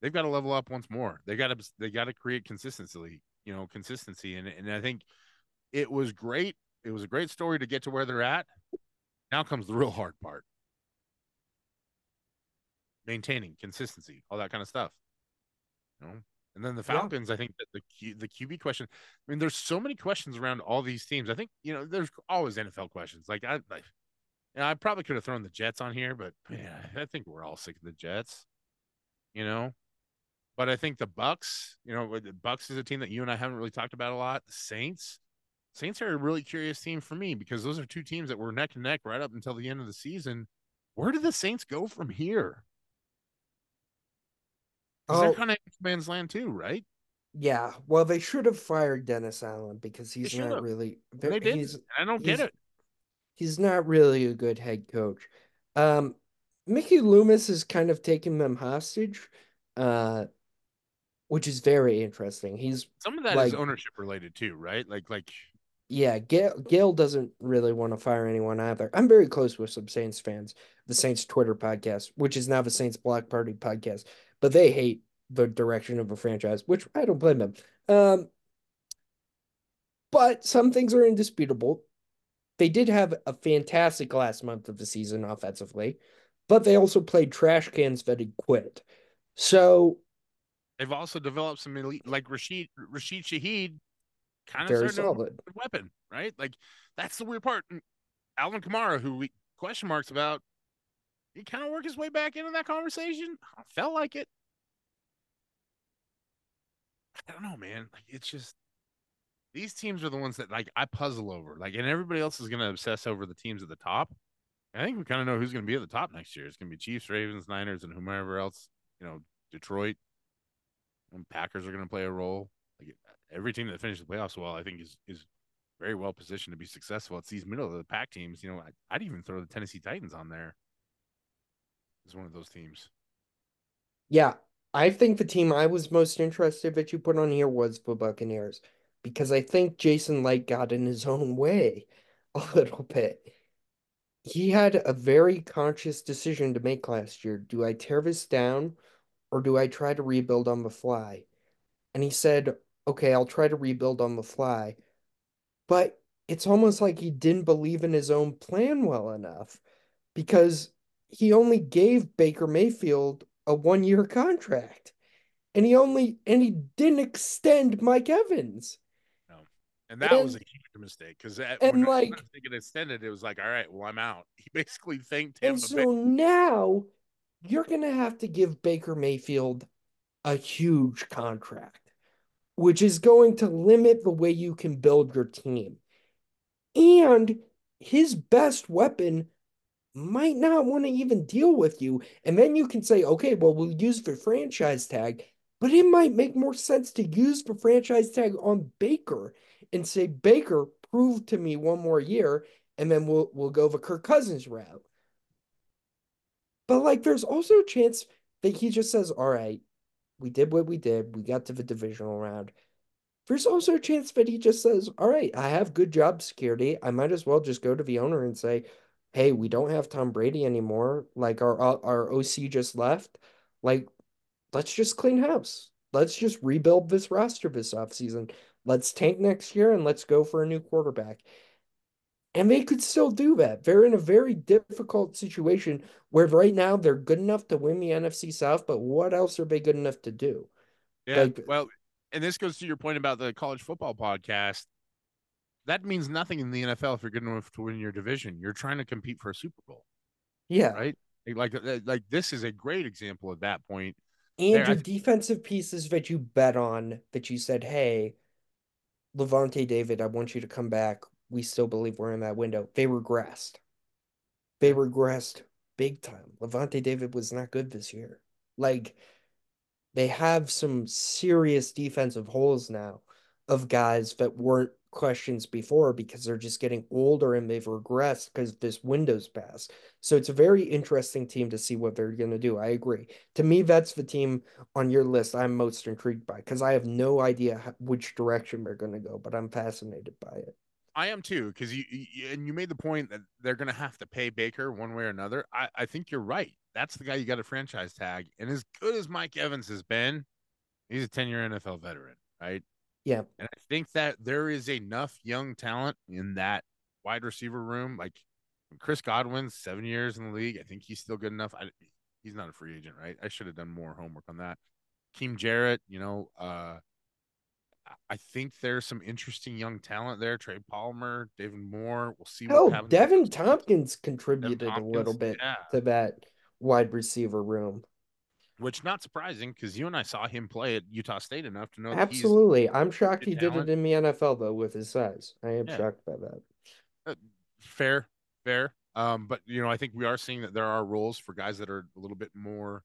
They've got to level up once more. They got to they got to create consistency, you know, consistency. And and I think it was great. It was a great story to get to where they're at. Now comes the real hard part maintaining consistency, all that kind of stuff. You know? And then the Falcons, yeah. I think that the Q, the QB question. I mean, there's so many questions around all these teams. I think you know, there's always NFL questions. Like I, like, you know, I probably could have thrown the Jets on here, but yeah, I think we're all sick of the Jets. You know, but I think the Bucs. You know, the Bucs is a team that you and I haven't really talked about a lot. The Saints. Saints are a really curious team for me because those are two teams that were neck and neck right up until the end of the season. Where do the Saints go from here? Oh, they're kind of man's land too, right? Yeah. Well, they should have fired Dennis Allen because he's not really. They did. I don't get it. He's not really a good head coach. Um, Mickey Loomis is kind of taking them hostage, uh, which is very interesting. He's some of that like, is ownership related too, right? Like, like Yeah, Gayle, Gayle doesn't really want to fire anyone either. I'm very close with some Saints fans, the Saints Twitter podcast, which is now the Saints Block Party podcast, but they hate the direction of a franchise, which I don't blame them. Um, but some things are indisputable. They did have a fantastic last month of the season offensively, but they also played trash cans that had quit. So they've also developed some elite, like Rashid Rashid Shaheed, kind of very solid weapon, right? Like that's the weird part. Alvin Kamara, who we question marks about, he kind of worked his way back into that conversation. I felt like it. I don't know, man. Like it's just these teams are the ones that like I puzzle over. Like, and everybody else is gonna obsess over the teams at the top. I think we kind of know who's gonna be at the top next year. It's gonna be Chiefs, Ravens, Niners, and whomever else. You know, Detroit. And Packers are gonna play a role. Every team that finishes the playoffs well, I think is is very well positioned to be successful. It's these middle of the pack teams. You know, I, would even throw the Tennessee Titans on there as one of those teams. Yeah, I think the team I was most interested that you put on here was the Buccaneers because I think Jason Licht got in his own way a little bit. He had a very conscious decision to make last year. Do I tear this down or do I try to rebuild on the fly? And he said, okay, I'll try to rebuild on the fly. But it's almost like he didn't believe in his own plan well enough because he only gave Baker Mayfield a one year contract. And he only and he didn't extend Mike Evans. No. And that and, was a huge mistake because and like they get extended, it was like, all right, well, I'm out. He basically thanked him. And so now you're gonna have to give Baker Mayfield a huge contract, which is going to limit the way you can build your team. And his best weapon might not want to even deal with you. And then you can say, okay, well, we'll use the franchise tag, but it might make more sense to use the franchise tag on Baker and say, Baker, prove to me one more year, and then we'll we'll go the Kirk Cousins route. But like there's also a chance that he just says, All right, we did what we did, we got to the divisional round. There's also a chance that he just says, All right, I have good job security. I might as well just go to the owner and say, hey, we don't have Tom Brady anymore. Like our uh, our OC just left. Like, let's just clean house. Let's just rebuild this roster this offseason. Let's tank next year and let's go for a new quarterback. And they could still do that. They're in a very difficult situation where right now they're good enough to win the NFC South, but what else are they good enough to do? Yeah. Like, well, and this goes to your point about the college football podcast that means nothing in the NFL if you're good enough to win your division. You're trying to compete for a Super Bowl. Yeah. Right. Like, uh, like this is a great example at that point. And there, your th- defensive pieces that you bet on that you said, hey, Lavonte David, I want you to come back. We still believe we're in that window. They regressed. They regressed big time. Lavonte David was not good this year. Like they have some serious defensive holes now of guys that weren't questions before because they're just getting older and they've regressed because this Windows pass. So it's a very interesting team to see what they're going to do. I agree. To me, that's the team on your list I'm most intrigued by because I have no idea which direction they're going to go, but I'm fascinated by it. I am too, because you, you, and you made the point that they're going to have to pay Baker one way or another. I, I think you're right. That's the guy you got a franchise tag, and as good as Mike Evans has been, he's a 10 year NFL veteran, right? Yeah. And I think that there is enough young talent in that wide receiver room. Like Chris Godwin's seven years in the league. I think he's still good enough. I, he's not a free agent, right? I should have done more homework on that. Keem Jarrett, you know, uh, I think there's some interesting young talent there. Trey Palmer, David Moore. We'll see. Oh, Deven Thompkins contributed Deven Thompkins, contributed a little bit yeah. to that wide receiver room which not surprising because you and I saw him play at Utah State enough to know. Absolutely, I'm shocked he talent. did it in the NFL though with his size. I am yeah. shocked by that. Uh, fair, fair. Um, but you know, I think we are seeing that there are roles for guys that are a little bit more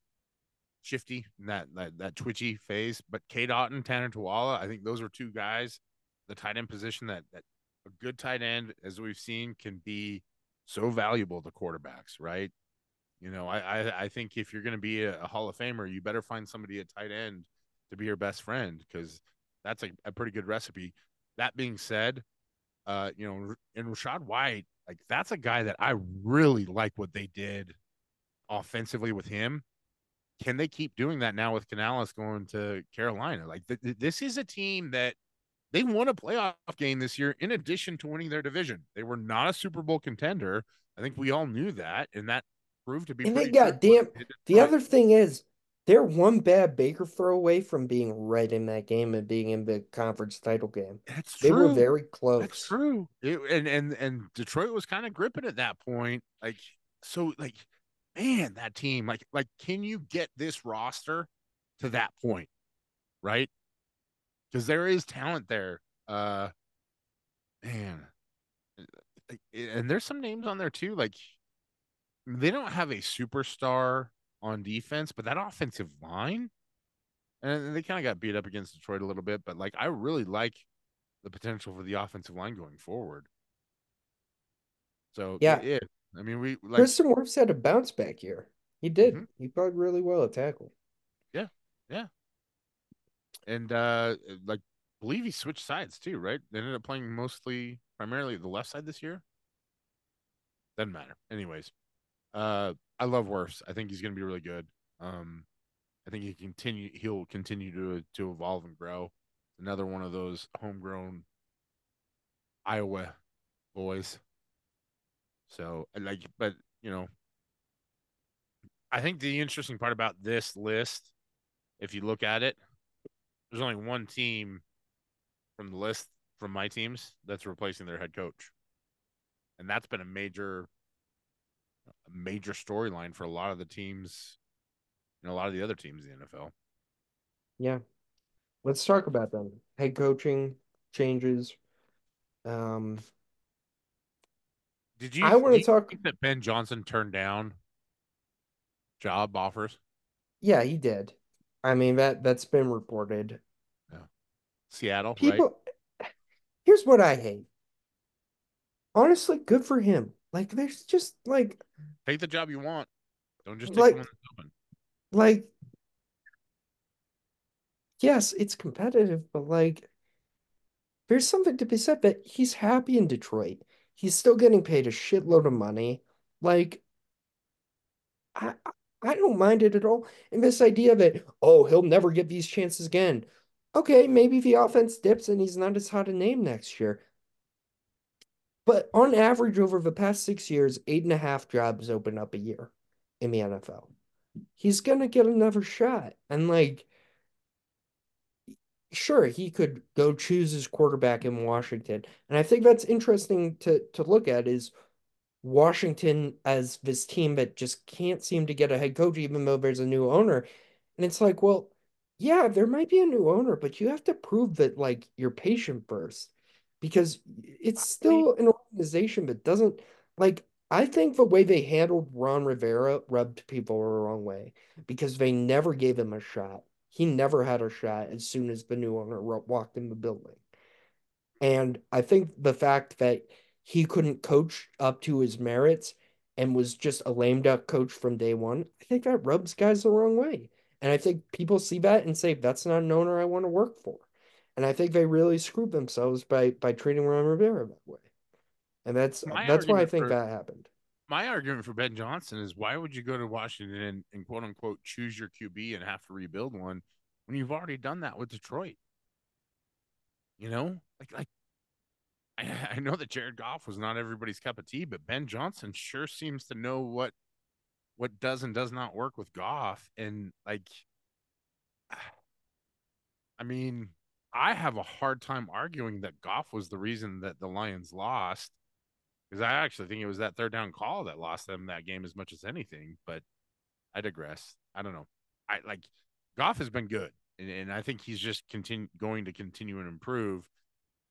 shifty that that that twitchy phase. But Cade Otton, Tanner Tuwala, I think those are two guys, the tight end position that that a good tight end, as we've seen, can be so valuable to quarterbacks, right? You know, I I, I think if you're going to be a, a, Hall of Famer, you better find somebody at tight end to be your best friend because that's a, a pretty good recipe. That being said, Uh, you know, and Rachaad White, like that's a guy that I really like what they did offensively with him. Can they keep doing that now with Canales going to Carolina? Like th- th- this is a team that they won a playoff game this year in addition to winning their division. They were not a Super Bowl contender. I think we all knew that, and that proved to be. And they got damn. The other thing is, they're one bad Baker throw away from being right in that game and being in the conference title game. That's true. they true. were very close. That's true. It, and and and Detroit was kind of gripping at that point. Like so, like man, that team. Like like, can you get this roster to that point, right? Because there is talent there. Uh, man, and there's some names on there too. Like they don't have a superstar on defense, but that offensive line, and they kind of got beat up against Detroit a little bit. But like, I really like the potential for the offensive line going forward. So yeah, yeah. I mean, we like Tristan Wirfs had a bounce back year. He did. Mm-hmm. He played really well at tackle. Yeah, yeah. And uh like believe he switched sides too, right? They ended up playing mostly primarily the left side this year. Doesn't matter. Anyways, uh, I love Wirfs. I think he's going to be really good. Um, I think he continue. He'll continue to to evolve and grow. Another one of those homegrown Iowa boys. So like, but you know, I think the interesting part about this list, if you look at it, there's only one team from the list from my teams that's replacing their head coach. And that's been a major a major storyline for a lot of the teams and a lot of the other teams in the NFL. Yeah. Let's talk about them. Head coaching changes. Um Did you I want to talk that Ben Johnson turned down job offers? Yeah, he did. I mean that that's been reported. Yeah. Seattle. People, right? here's what I hate. Honestly, good for him. Like, there's just like take the job you want. Don't just take like, one that's open. Like, yes, it's competitive, but like, there's something to be said that he's happy in Detroit. He's still getting paid a shitload of money. Like, I I don't mind it at all. And this idea that oh he'll never get these chances again okay, maybe the offense dips and he's not as hot a name next year. But on average, over the past six years, eight and a half jobs open up a year in the NFL. He's to get another shot. And, like, sure, he could go choose his quarterback in Washington. And I think that's interesting to, to look at is Washington as this team that just can't seem to get a head coach, even though there's a new owner. And it's like, well, yeah, there might be a new owner, but you have to prove that like you're patient first because it's still an organization that doesn't like I think the way they handled Ron Rivera rubbed people the wrong way because they never gave him a shot. He never had a shot as soon as the new owner walked in the building. And I think the fact that he couldn't coach up to his merits and was just a lame duck coach from day one, I think that rubs guys the wrong way. And I think people see that and say, that's not an owner I want to work for. And I think they really screwed themselves by by treating Ron Rivera that way. And that's my that's why I think for, that happened. My argument for Ben Johnson is why would you go to Washington and, and quote unquote choose your QB and have to rebuild one when you've already done that with Detroit? You know, like like I, I know that Jared Goff was not everybody's cup of tea, but Ben Johnson sure seems to know what what does and does not work with Goff. And like, I mean, I have a hard time arguing that Goff was the reason that the Lions lost because I actually think it was that third down call that lost them that game as much as anything. But I digress. I don't know. I like Goff has been good, and, and I think he's just continue going to continue and improve.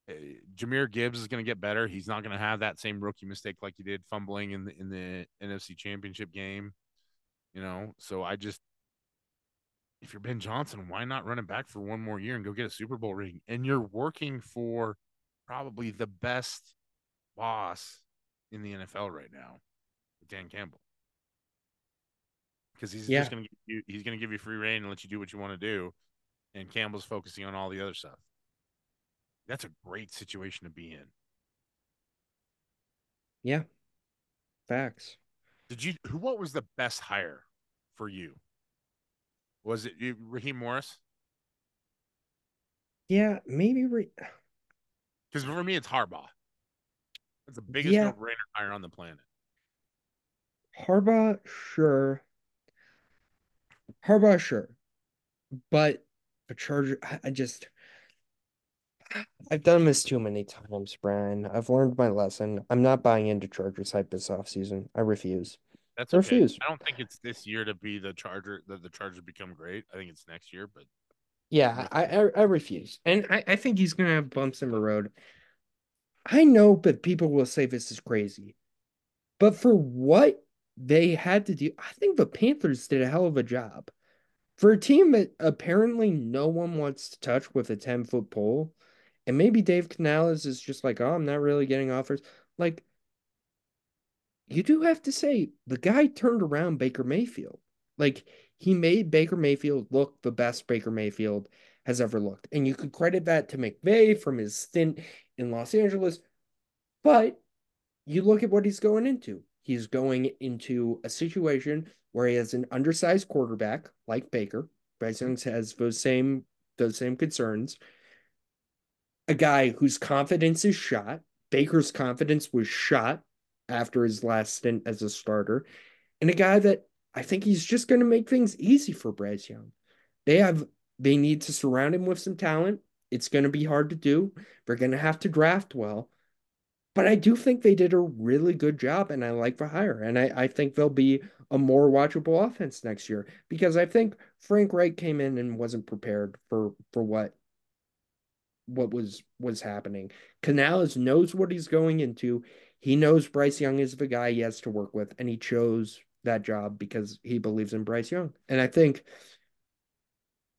Uh, Jahmyr Gibbs is going to get better. He's not going to have that same rookie mistake like he did fumbling in the in the NFC Championship game. You know, so I just if you're Ben Johnson, why not run it back for one more year and go get a Super Bowl ring? And you're working for probably the best boss in the NFL right now, with Dan Campbell. Because he's yeah. just going to give you he's going to give you free reign and let you do what you want to do, and Campbell's focusing on all the other stuff. That's a great situation to be in. Yeah. Facts. Did you who what was the best hire for you? Was it Raheem Morris? Yeah, maybe re- because for me it's Harbaugh. It's the biggest yeah. no-brainer hire on the planet. Harbaugh, sure. Harbaugh, sure. But the Charger, I just I've done this too many times, Bryan. I've learned my lesson. I'm not buying into Chargers hype this offseason. I refuse. That's I refuse. I don't think it's this year to be the Charger that the Chargers become great. I think it's next year, but yeah, I I, I refuse. And I, I think he's gonna have bumps in the road. I know, but people will say this is crazy. But for what they had to do, I think the Panthers did a hell of a job. For a team that apparently no one wants to touch with a 10 foot pole, and maybe Dave Canales is just like, oh, I'm not really getting offers. Like, you do have to say the guy turned around Baker Mayfield. Like, he made Baker Mayfield look the best Baker Mayfield has ever looked. And you could credit that to McVay from his stint in Los Angeles. But you look at what he's going into. He's going into a situation where he has an undersized quarterback like Baker. Bryce Young has those same those same concerns a guy whose confidence is shot. Baker's confidence was shot after his last stint as a starter, and a guy that I think he's just going to make things easy for Bryce Young. They have they need to surround him with some talent. It's going to be hard to do. They're going to have to draft well. But I do think they did a really good job, and I like the hire. And I, I think they'll be a more watchable offense next year because I think Frank Reich came in and wasn't prepared for for what what was was happening. Canales knows what he's going into. He knows Bryce Young is the guy he has to work with, and he chose that job because he believes in Bryce Young. And I think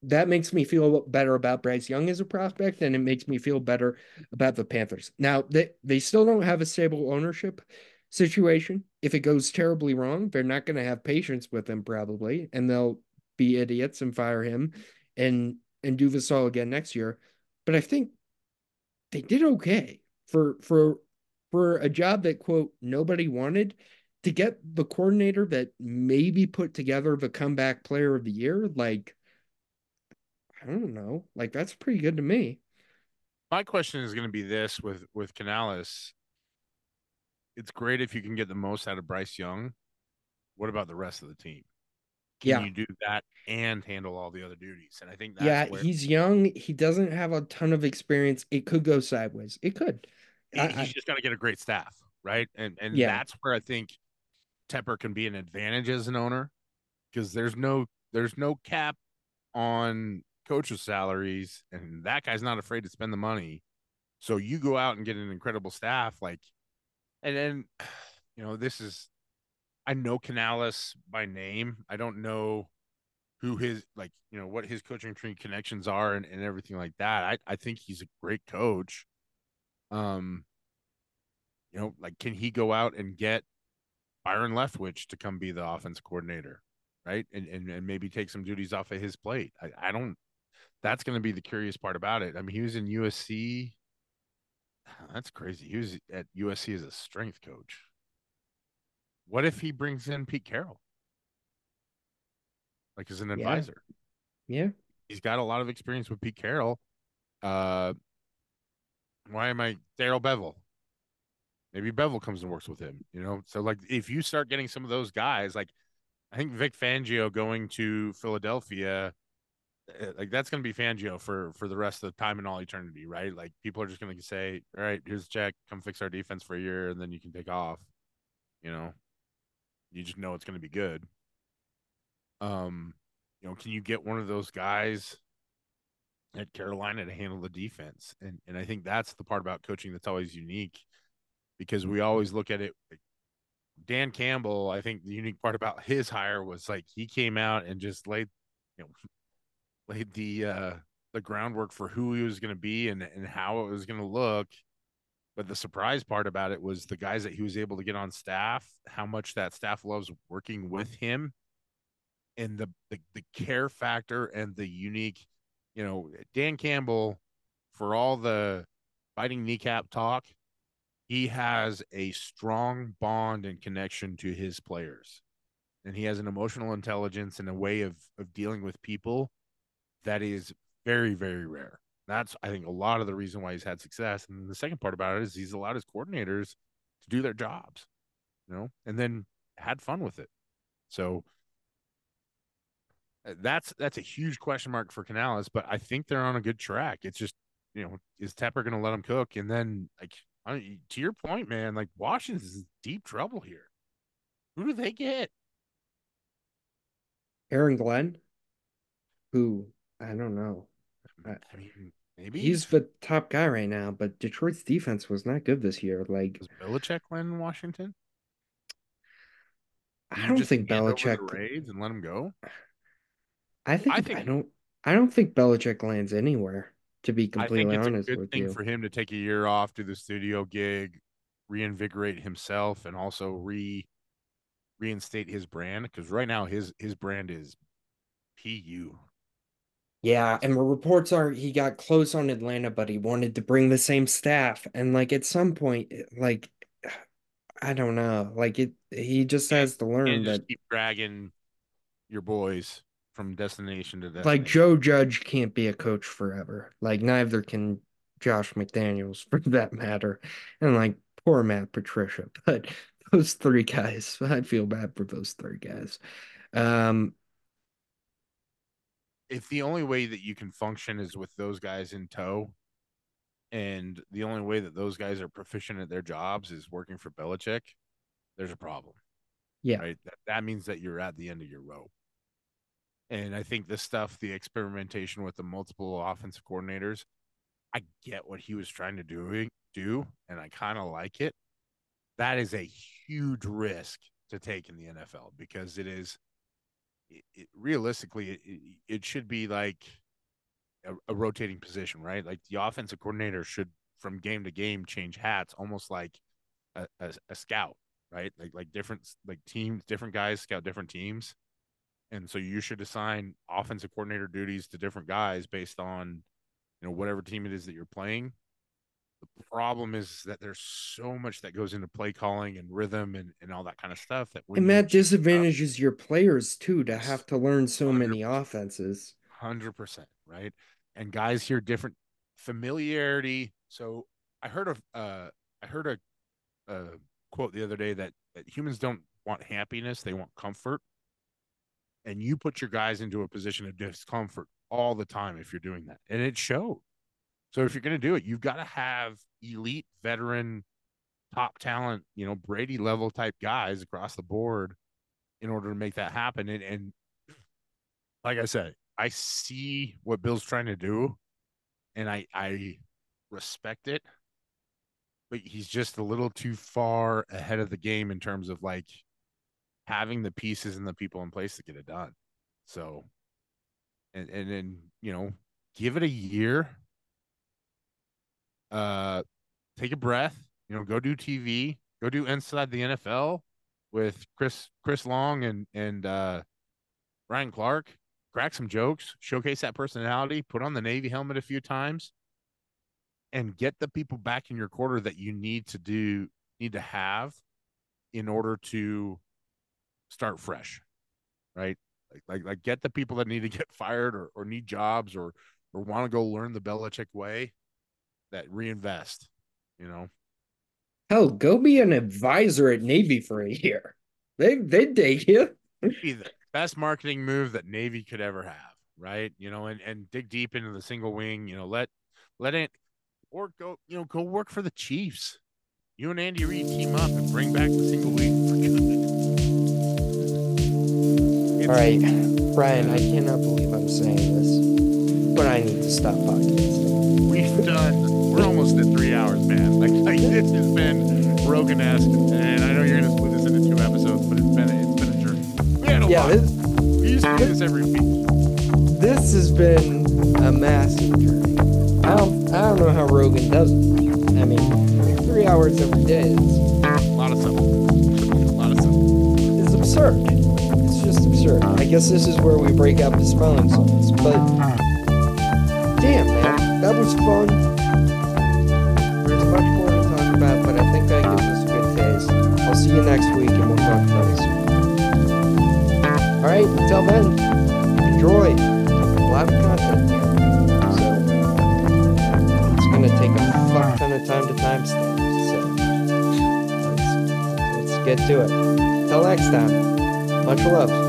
that makes me feel better about Bryce Young as a prospect, and it makes me feel better about the Panthers. Now they they still don't have a stable ownership situation. If it goes terribly wrong, they're not going to have patience with him probably, and they'll be idiots and fire him and and do this all again next year but I think they did okay for for for a job that quote nobody wanted to get the coordinator that maybe put together the comeback player of the year like I don't know like that's pretty good to me. My question is going to be this with with Canales. It's great if you can get the most out of Bryce Young. What about the rest of the team? Can yeah. you do that and handle all the other duties? And I think yeah, where... he's young. He doesn't have a ton of experience. It could go sideways. It could. He, I, he's just got to get a great staff, right? And and yeah. that's where I think Tepper can be an advantage as an owner because there's no there's no cap on coaches' salaries, and that guy's not afraid to spend the money. So you go out and get an incredible staff, like, and then you know this is I know Canales by name. I don't know who his like you know what his coaching tree connections are and, and everything like that. I, I think he's a great coach. Um, you know, like can he go out and get Byron Leftwich to come be the offense coordinator, right? And and, and maybe take some duties off of his plate. I, I don't that's gonna be the curious part about it. I mean, he was in USC. That's crazy. He was at USC as a strength coach. What if he brings in Pete Carroll? Like as an advisor. Yeah. yeah. He's got a lot of experience with Pete Carroll. Uh why am I Darrell Bevell? Maybe Bevell comes and works with him, you know. So like if you start getting some of those guys, like I think Vic Fangio going to Philadelphia, like that's going to be Fangio for for the rest of the time and all eternity, right? Like people are just going to say, "All right, here's a check, come fix our defense for a year, and then you can take off." You know, you just know it's going to be good. Um, you know, can you get one of those guys at Carolina to handle the defense? And and I think that's the part about coaching that's always unique because we always look at it. Dan Campbell, I think the unique part about his hire was like he came out and just laid, you know, laid the uh the groundwork for who he was going to be and and how it was going to look but the surprise part about it was the guys that he was able to get on staff, how much that staff loves working with him, and the the, the care factor and the unique, you know, Dan Campbell, for all the fighting kneecap talk, he has a strong bond and connection to his players. And he has an emotional intelligence and a way of of dealing with people that is very, very rare. That's I think a lot of the reason why he's had success. And the second part about it is he's allowed his coordinators to do their jobs, you know, and then had fun with it. So uh, that's that's a huge question mark for Canales, but I think they're on a good track. It's just you know, is Tepper going to let him cook? And then like to your point, man, like Washington's in deep trouble here. Who do they get? Aaron Glenn, who I don't know. I, I mean, maybe he's the top guy right now, but Detroit's defense was not good this year. Like, was Belichick land in Washington? I don't think Belichick raids and let him go. I think I, think I don't. I don't think Belichick lands anywhere. To be completely honest with thing you, for him to take a year off, do the studio gig, reinvigorate himself, and also re reinstate his brand because right now his his brand is pu yeah, and reports are he got close on Atlanta, but he wanted to bring the same staff. And like at some point, like I don't know, like it he just has to learn that keep dragging your boys from destination to destination. Like Joe Judge can't be a coach forever. Like neither can Josh McDaniels for that matter. And like poor Matt Patricia. But those three guys, I feel bad for those three guys. Um if the only way that you can function is with those guys in tow, and the only way that those guys are proficient at their jobs is working for Belichick, there's a problem. Yeah. Right. That, that means that you're at the end of your rope. And I think the stuff, the experimentation with the multiple offensive coordinators, I get what he was trying to do, do and I kind of like it. That is a huge risk to take in the NFL because it is it, it, realistically, it, it, should be like a, a, rotating position, right? Like the offensive coordinator should, from game to game, change hats, almost like a, a, a scout, right? Like like different like teams, different guys scout different teams, and so you should assign offensive coordinator duties to different guys based on, you know, whatever team it is that you're playing the problem is that there's so much that goes into play calling and rhythm and, and all that kind of stuff that and that disadvantages up, your players too to have to learn so many offenses. Hundred percent, right? And guys hear different familiarity. So I heard of uh I heard a, a quote the other day that, that humans don't want happiness, they want comfort. And you put your guys into a position of discomfort all the time if you're doing that. And it showed so if you're going to do it, you've got to have elite veteran top talent, you know, Brady level type guys across the board in order to make that happen. And, and like I said, I see what Bill's trying to do and I, I respect it, but he's just a little too far ahead of the game in terms of like having the pieces and the people in place to get it done. So, and, and then, you know, give it a year uh, take a breath. You know, go do TV. Go do Inside the NFL with Chris Chris Long and and uh, Ryan Clark. Crack some jokes. Showcase that personality. Put on the Navy helmet a few times, and get the people back in your quarter that you need to do need to have in order to start fresh, right? Like, like, like get the people that need to get fired or, or need jobs or or want to go learn the Belichick way that reinvest, you know. Hell, go be an advisor at Navy for a year. They they take you. Be the best marketing move that Navy could ever have, right? You know, and and dig deep into the single wing. You know, let let it or go. You know, go work for the Chiefs. You and Andy Reid team up and bring back the single wing for good. All right, Bryan, I cannot believe I'm saying this, but I need to stop podcasting. We've done we're almost at three hours, man. Like, like this has been Rogan esque, and I know you're gonna split this into two episodes, but it's been a, it's been a journey. We had a yeah, lot. This, we used to do this every week. This has been a massive journey. I don't I don't know how Rogan does it. I mean, three hours every day is a lot of stuff. A lot of stuff. It's absurd. It's just absurd. I guess this is where we break out the smelling salts, but uh-huh. damn man, that was fun see you next week and we'll talk about All right, until then, enjoy. A lot of content here. So it's going to take a fuck ton of time to timestamp. So let's, let's get to it. Till next time, much love.